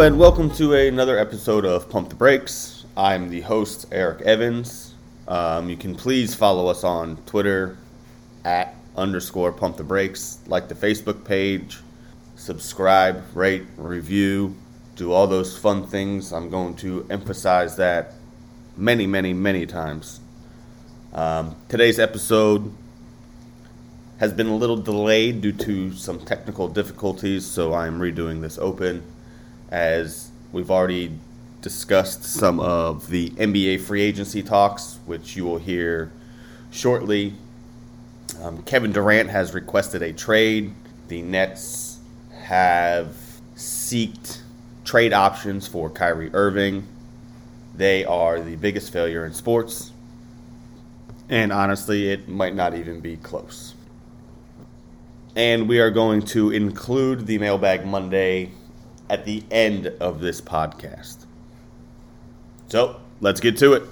And welcome to another episode of Pump the Brakes. I'm the host, Eric Evans. Um, you can please follow us on Twitter at underscore Pump the Brakes, like the Facebook page, subscribe, rate, review, do all those fun things. I'm going to emphasize that many, many, many times. Um, today's episode has been a little delayed due to some technical difficulties, so I'm redoing this open as we've already discussed some of the NBA free agency talks, which you will hear shortly. Um, Kevin Durant has requested a trade. The Nets have sought trade options for Kyrie Irving. They are the biggest failure in sports. And honestly, it might not even be close and we are going to include the Mailbag Monday at the end of this podcast. So let's get to it.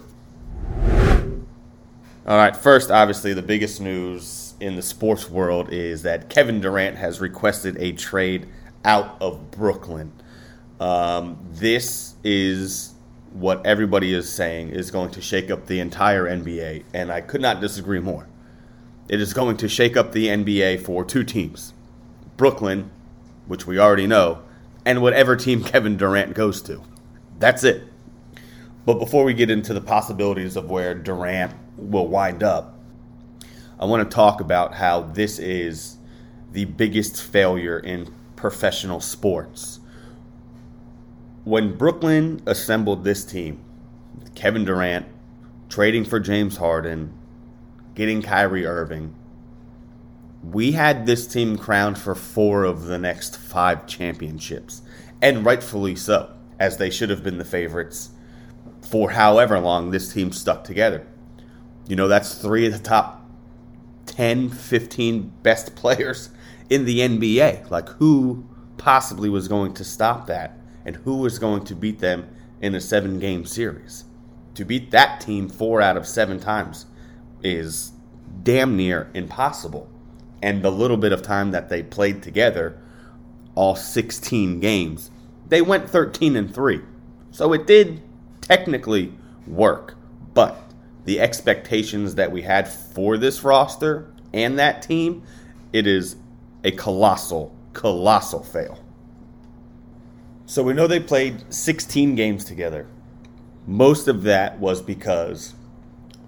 All right, first, obviously, the biggest news in the sports world is that Kevin Durant has requested a trade out of Brooklyn. Um, this is what everybody is saying is going to shake up the entire NBA, and I could not disagree more. It is going to shake up the NBA for two teams Brooklyn, which we already know, and whatever team Kevin Durant goes to. That's it. But before we get into the possibilities of where Durant will wind up, I want to talk about how this is the biggest failure in professional sports. When Brooklyn assembled this team, Kevin Durant trading for James Harden, getting Kyrie Irving, we had this team crowned for four of the next five championships, and rightfully so, as they should have been the favorites for however long this team stuck together. You know, that's three of the top 10, 15 best players in the NBA. Like, who possibly was going to stop that? And who was going to beat them in a seven game series? To beat that team four out of seven times is damn near impossible. And the little bit of time that they played together, all 16 games, they went 13 and 3. So it did technically work, but the expectations that we had for this roster and that team, it is a colossal, colossal fail. So we know they played 16 games together. Most of that was because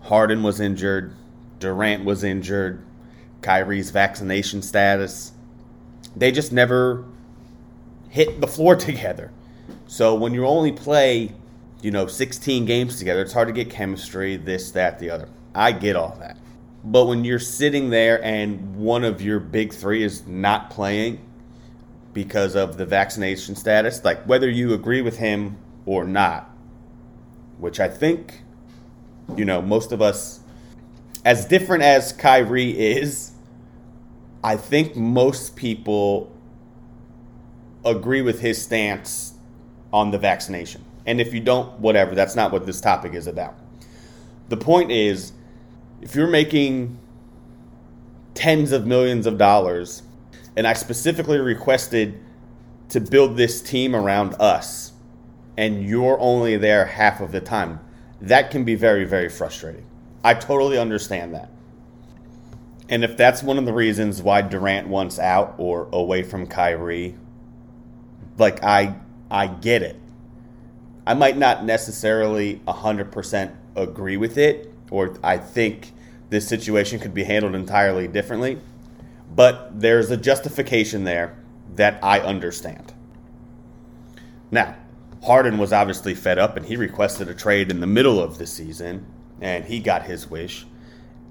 Harden was injured, Durant was injured, Kyrie's vaccination status. They just never hit the floor together. So when you only play, you know, 16 games together, it's hard to get chemistry, this, that, the other. I get all that. But when you're sitting there and one of your big three is not playing because of the vaccination status, like whether you agree with him or not, which I think, you know, most of us as different as Kyrie is, I think most people agree with his stance on the vaccination. And if you don't, whatever, that's not what this topic is about. The point is, if you're making tens of millions of dollars, and I specifically requested to build this team around us, and you're only there half of the time, that can be very, very frustrating. I totally understand that. And if that's one of the reasons why Durant wants out or away from Kyrie, like I I get it. I might not necessarily 100% agree with it or I think this situation could be handled entirely differently, but there's a justification there that I understand. Now, Harden was obviously fed up and he requested a trade in the middle of the season and he got his wish.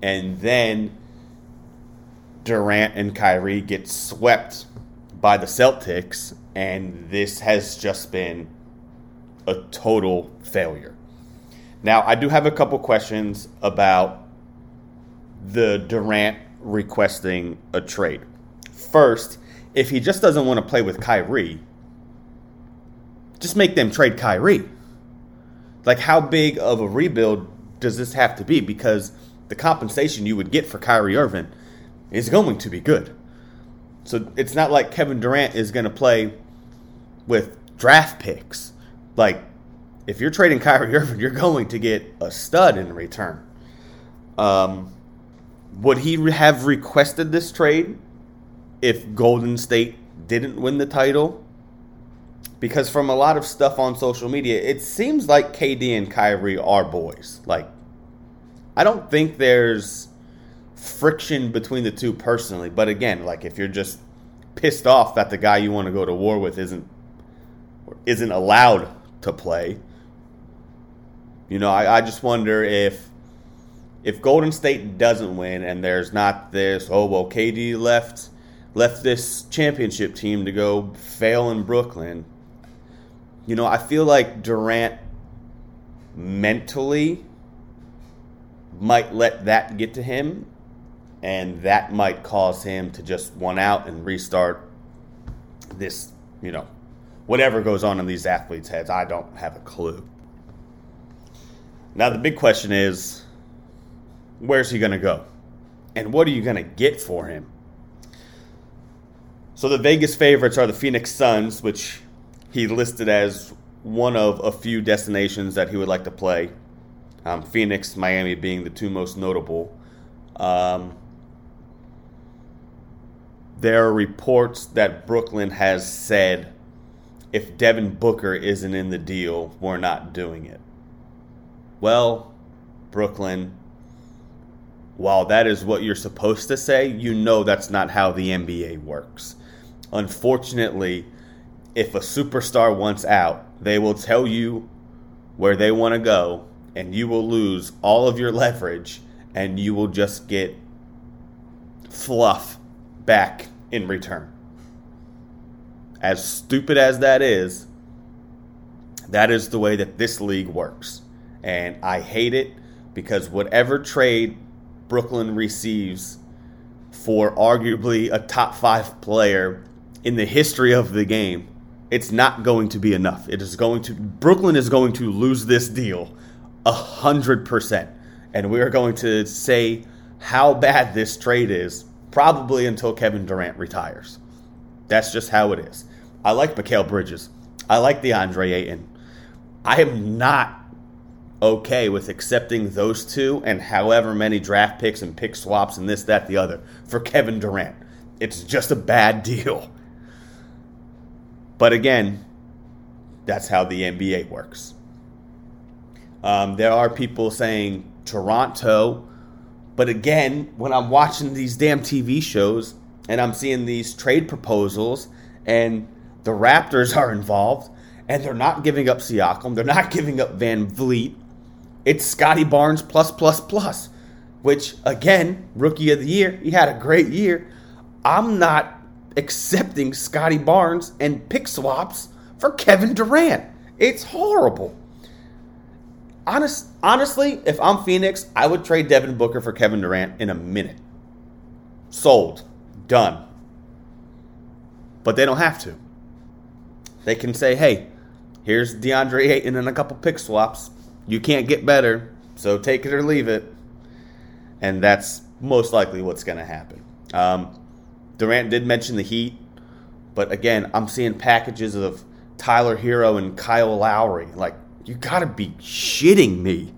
And then Durant and Kyrie get swept by the Celtics, and this has just been a total failure. Now, I do have a couple questions about the Durant requesting a trade. First, if he just doesn't want to play with Kyrie, just make them trade Kyrie. Like, how big of a rebuild does this have to be? Because the compensation you would get for Kyrie Irving is going to be good. So it's not like Kevin Durant is going to play with draft picks. Like, if you're trading Kyrie Irving, you're going to get a stud in return. Um, would he have requested this trade if Golden State didn't win the title? Because from a lot of stuff on social media, it seems like KD and Kyrie are boys. Like, I don't think there's friction between the two personally. But again, like if you're just pissed off that the guy you want to go to war with isn't isn't allowed to play, you know, I, I just wonder if if Golden State doesn't win and there's not this, oh well, KD left left this championship team to go fail in Brooklyn. You know, I feel like Durant mentally might let that get to him and that might cause him to just one out and restart this, you know, whatever goes on in these athletes' heads. I don't have a clue. Now, the big question is where's he going to go? And what are you going to get for him? So, the Vegas favorites are the Phoenix Suns, which he listed as one of a few destinations that he would like to play. Um, Phoenix, Miami being the two most notable. Um, there are reports that Brooklyn has said if Devin Booker isn't in the deal, we're not doing it. Well, Brooklyn, while that is what you're supposed to say, you know that's not how the NBA works. Unfortunately, if a superstar wants out, they will tell you where they want to go, and you will lose all of your leverage, and you will just get fluff back in return. As stupid as that is, that is the way that this league works. And I hate it because whatever trade Brooklyn receives for arguably a top five player in the history of the game, it's not going to be enough. It is going to Brooklyn is going to lose this deal a hundred percent. And we are going to say how bad this trade is probably until Kevin Durant retires. That's just how it is. I like Mikal Bridges. I like DeAndre Ayton. I am not okay with accepting those two and however many draft picks and pick swaps and this, that, the other for Kevin Durant. It's just a bad deal. But again, that's how the NBA works. Um, there are people saying Toronto but again, when I'm watching these damn TV shows and I'm seeing these trade proposals and the Raptors are involved and they're not giving up Siakam, they're not giving up VanVleet. It's Scottie Barnes plus plus plus, which again, rookie of the year, he had a great year. I'm not accepting Scottie Barnes and pick swaps for Kevin Durant. It's horrible honest, honestly, if I'm Phoenix, I would trade Devin Booker for Kevin Durant in a minute. Sold. Done. But they don't have to. They can say, hey, here's DeAndre Ayton and a couple pick swaps. You can't get better, so take it or leave it. And that's most likely what's going to happen. Um, Durant did mention the Heat, but again, I'm seeing packages of Tyler Herro and Kyle Lowry. Like, you gotta be shitting me.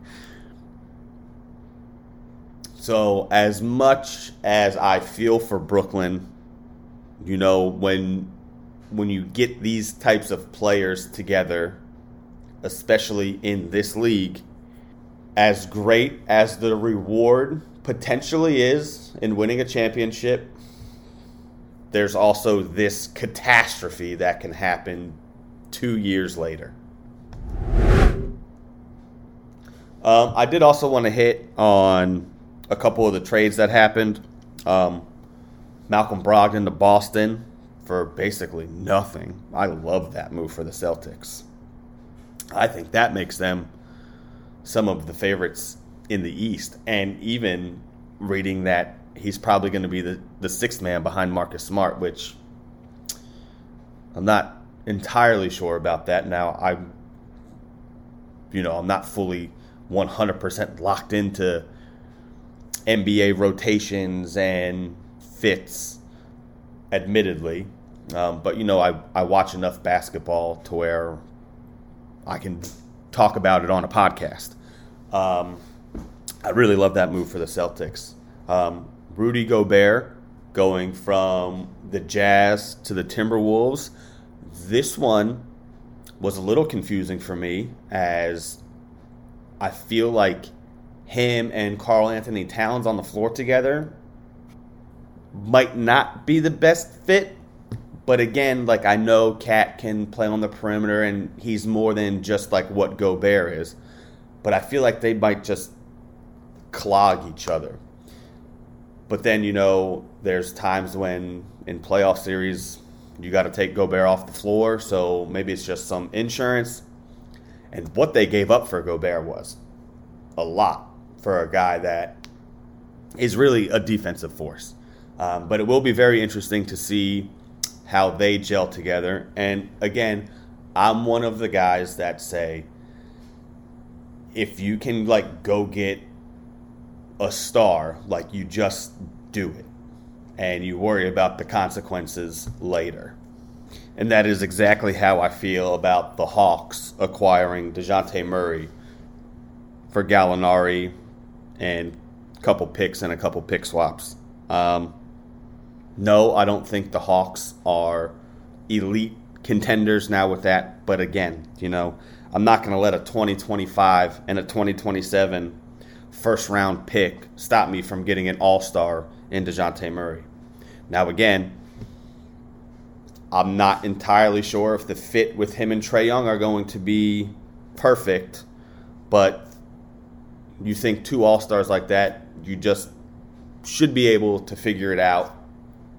So, as much as I feel for Brooklyn, you know, when when you get these types of players together, especially in this league, as great as the reward potentially is in winning a championship, there's also this catastrophe that can happen two years later. Um, I did also want to hit on a couple of the trades that happened. Um, Malcolm Brogdon to Boston for basically nothing. I love that move for the Celtics. I think that makes them some of the favorites in the East. And even reading that he's probably going to be the, the sixth man behind Marcus Smart, which I'm not entirely sure about that. Now, I'm, you know, I'm not fully 100% locked into NBA rotations and fits, admittedly. Um, but you know, I, I watch enough basketball to where I can talk about it on a podcast. Um, I really love that move for the Celtics. Um, Rudy Gobert going from the Jazz to the Timberwolves. This one was a little confusing for me as I feel like him and Karl-Anthony Towns on the floor together might not be the best fit. But again, like I know KAT can play on the perimeter and he's more than just like what Gobert is. But I feel like they might just clog each other. But then, you know, there's times when in playoff series you got to take Gobert off the floor, so maybe it's just some insurance. And what they gave up for Gobert was a lot for a guy that is really a defensive force. Um, but it will be very interesting to see how they gel together. And again, I'm one of the guys that say if you can like go get a star, like you just do it and you worry about the consequences later. And that is exactly how I feel about the Hawks acquiring DeJounte Murray for Gallinari and a couple picks and a couple pick swaps. Um, no, I don't think the Hawks are elite contenders now with that. But again, you know, I'm not going to let a 2025 and a 2027 first round pick stop me from getting an all star in DeJounte Murray. Now, again, I'm not entirely sure if the fit with him and Trae Young are going to be perfect, but you think two all stars like that, you just should be able to figure it out.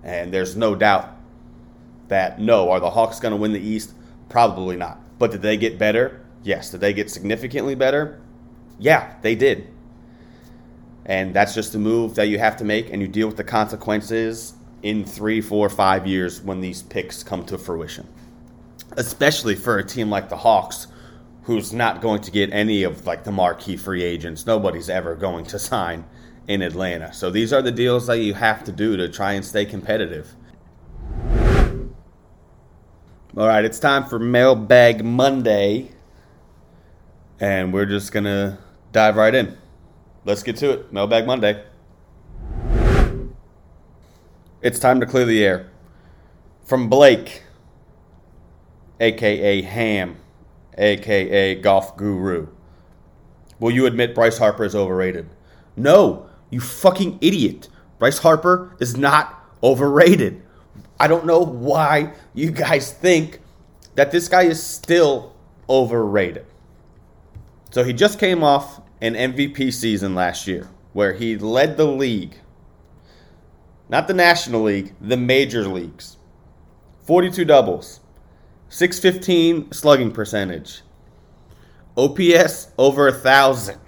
And there's no doubt that no, are the Hawks going to win the East? Probably not. But did they get better? Yes. Did they get significantly better? Yeah, they did. And that's just a move that you have to make, and you deal with the consequences in three, four, five years when these picks come to fruition. Especially for a team like the Hawks, who's not going to get any of like the marquee free agents. Nobody's ever going to sign in Atlanta. So these are the deals that you have to do to try and stay competitive. All right, it's time for Mailbag Monday. And we're just going to dive right in. Let's get to it. Mailbag Monday. It's time to clear the air. From Blake, aka Ham, aka Golf Guru. Will you admit Bryce Harper is overrated? No, you fucking idiot. Bryce Harper is not overrated. I don't know why you guys think that this guy is still overrated. So he just came off an MVP season last year where he led the league not the National League, the major leagues. 42 doubles, 615 slugging percentage, OPS over a thousand.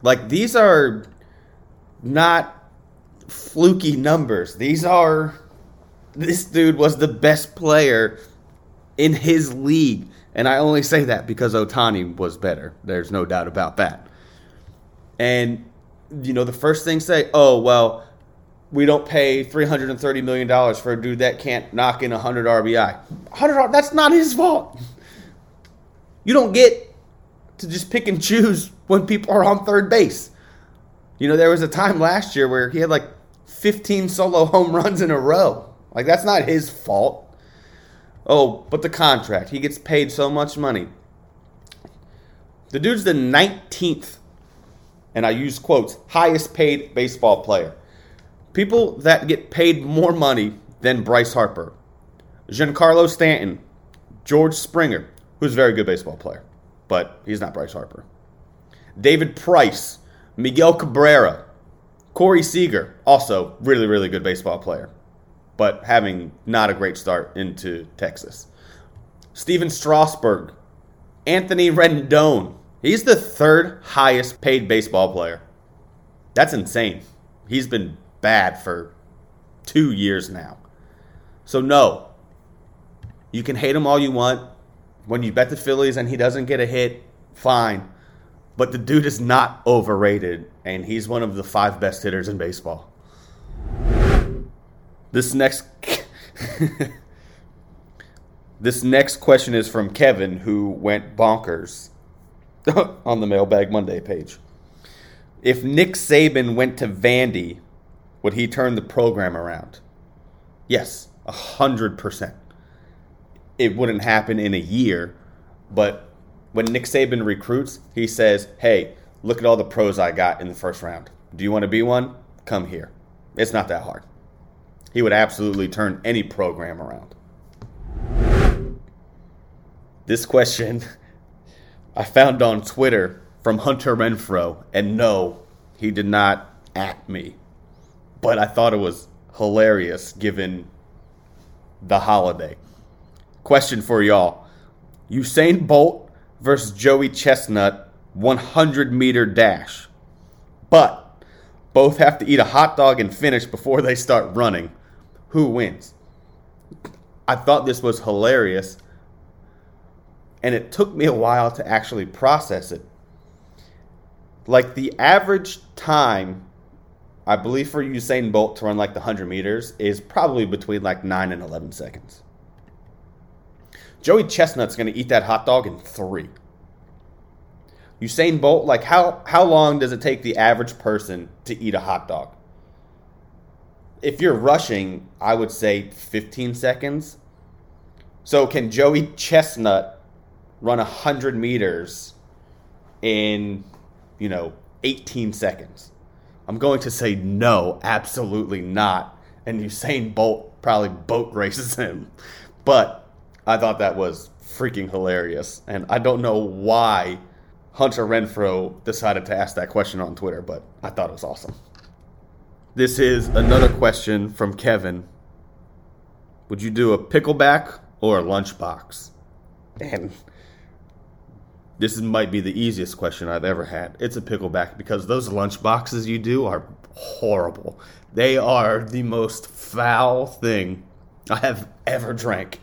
Like these are not fluky numbers. These are this dude was the best player in his league. And I only say that because Ohtani was better. There's no doubt about that. And you know, the first thing say, "Oh, well, we don't pay $330 million for a dude that can't knock in 100 RBI. 100 that's not his fault. You don't get to just pick and choose when people are on third base. You know, there was a time last year where he had like 15 solo home runs in a row. Like, that's not his fault. Oh, but the contract. He gets paid so much money. The dude's the 19th, and I use quotes, highest paid baseball player. People that get paid more money than Bryce Harper. Giancarlo Stanton, George Springer, who's a very good baseball player, but he's not Bryce Harper. David Price, Miguel Cabrera, Corey Seager, also really, really good baseball player, but having not a great start into Texas. Stephen Strasburg, Anthony Rendon. He's the third highest paid baseball player. That's insane. He's been bad for two years now. So, no, you can hate him all you want. When you bet the Phillies and he doesn't get a hit, fine. But the dude is not overrated, and he's one of the five best hitters in baseball. This next. This next question is from Kevin, who went bonkers on the Mailbag Monday page. If Nick Saban went to Vandy, would he turn the program around? Yes, a hundred percent. It wouldn't happen in a year, but when Nick Saban recruits, he says, "Hey, look at all the pros I got in the first round. Do you want to be one? Come here." It's not that hard. He would absolutely turn any program around. This question I found on Twitter from Hunter Renfrow, and no, he did not at me. But I thought it was hilarious given the holiday. Question for y'all Usain Bolt versus Joey Chestnut 100 meter dash. But both have to eat a hot dog and finish before they start running. Who wins? I thought this was hilarious and it took me a while to actually process it. Like the average time, I believe for Usain Bolt to run like the 100 meters is probably between like 9 and 11 seconds. Joey Chestnut's going to eat that hot dog in three. Usain Bolt, like how how long does it take the average person to eat a hot dog? If you're rushing, I would say 15 seconds. So can Joey Chestnut run 100 meters in, you know, 18 seconds? I'm going to say no, absolutely not. And Usain Bolt probably boat races him. But I thought that was freaking hilarious. And I don't know why Hunter Renfrow decided to ask that question on Twitter, but I thought it was awesome. This is another question from Kevin. Would you do a pickleback or a lunchbox? And this might be the easiest question I've ever had. It's a pickleback because those lunch boxes you do are horrible. They are the most foul thing I have ever drank,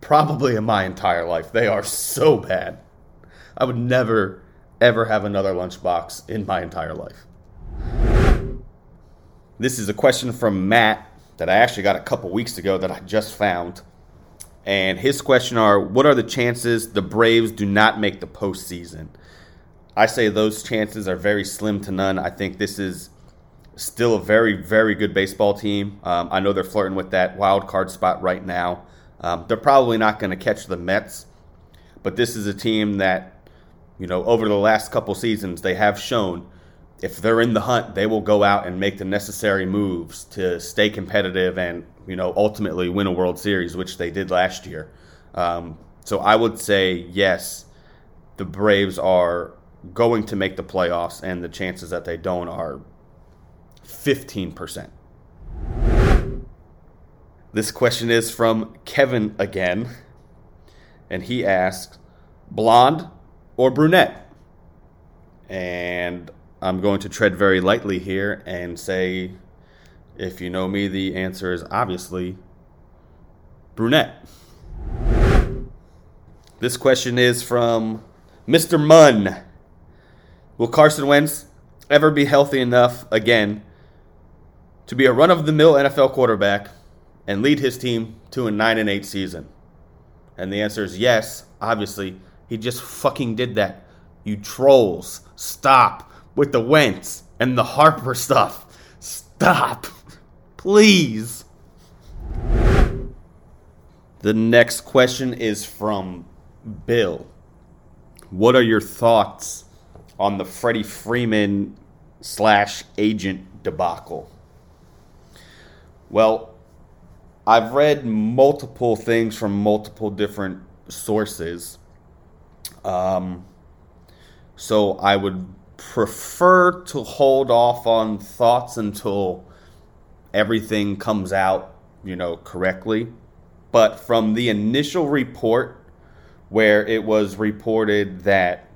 probably in my entire life. They are so bad. I would never, ever have another lunchbox in my entire life. This is a question from Matt that I actually got a couple weeks ago that I just found. And his question are what are the chances the Braves do not make the postseason? I say those chances are very slim to none. I think this is still a very, very good baseball team. Um, I know they're flirting with that wild card spot right now. Um, they're probably not going to catch the Mets, but this is a team that, you know, over the last couple seasons, they have shown if they're in the hunt, they will go out and make the necessary moves to stay competitive and you know ultimately win a World Series, which they did last year. Um, so I would say yes, the Braves are going to make the playoffs, and the chances that they don't are fifteen percent. This question is from Kevin again, and he asks, blonde or brunette? And I'm going to tread very lightly here and say, if you know me, the answer is obviously brunette. This question is from Mr. Munn. Will Carson Wentz ever be healthy enough again to be a run of the mill NFL quarterback and lead his team to a 9 and 8 season? And the answer is yes, obviously. He just fucking did that. You trolls, stop with the Wentz and the Harper stuff. Stop. Please. The next question is from Bill. What are your thoughts on the Freddie Freeman slash agent debacle? Well, I've read multiple things from multiple different sources. Um, so I would prefer to hold off on thoughts until everything comes out, you know, correctly. But from the initial report, where it was reported that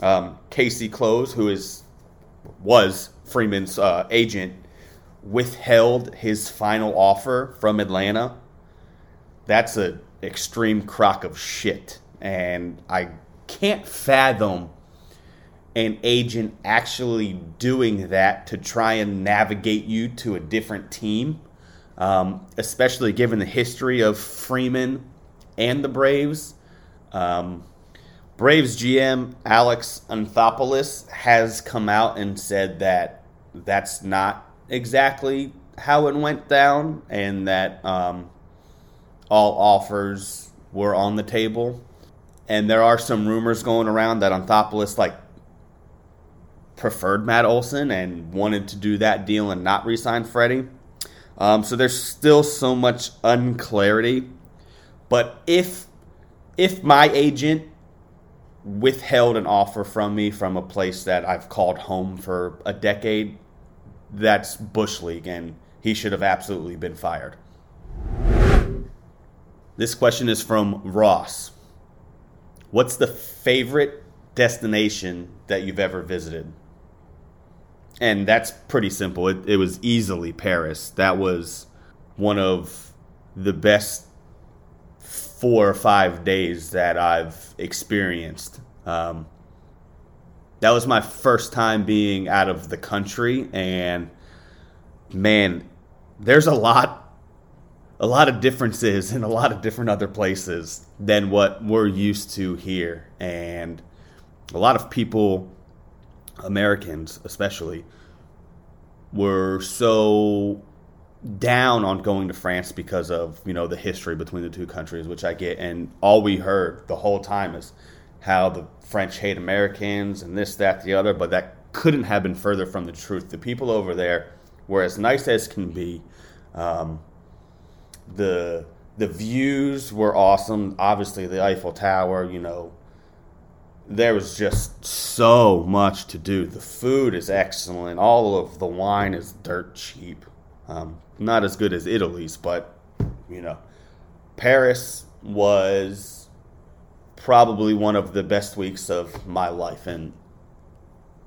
um, Casey Close, who is was Freeman's uh, agent, withheld his final offer from Atlanta. That's an extreme crock of shit, and I can't fathom an agent actually doing that to try and navigate you to a different team, um, especially given the history of Freeman and the Braves. Um, Braves GM Alex Anthopoulos has come out and said that that's not exactly how it went down, and that um, all offers were on the table. And there are some rumors going around that Anthopoulos like preferred Matt Olson and wanted to do that deal and not re-sign Freddie. Um, so there's still so much unclarity. But if if my agent withheld an offer from me from a place that I've called home for a decade, that's Bush League, and he should have absolutely been fired. This question is from Ross. What's the favorite destination that you've ever visited? And that's pretty simple. It, it was easily Paris. That was one of the best four or five days that I've experienced. Um, that was my first time being out of the country, and man, there's a lot a lot of differences in a lot of different other places than what we're used to here. And a lot of people, Americans especially, were so down on going to France because of, you know, the history between the two countries, which I get. And all we heard the whole time is how the French hate Americans and this, that, the other. But that couldn't have been further from the truth. The people over there were as nice as can be. Um, the the views were awesome. Obviously, the Eiffel Tower. You know, there was just so much to do. The food is excellent. All of the wine is dirt cheap. Um, not as good as Italy's, but you know, Paris was probably one of the best weeks of my life, and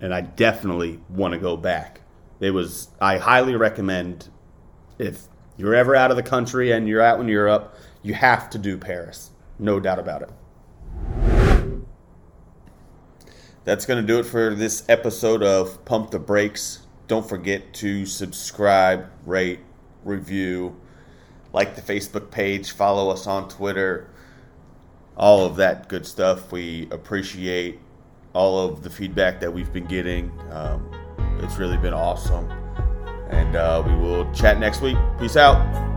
and I definitely want to go back. It was. I highly recommend if you're ever out of the country and you're out in Europe, you have to do Paris. No doubt about it. That's going to do it for this episode of Pump the Brakes. Don't forget to subscribe, rate, review, like the Facebook page, follow us on Twitter, all of that good stuff. We appreciate all of the feedback that we've been getting. Um, it's really been awesome. And uh, we will chat next week. Peace out.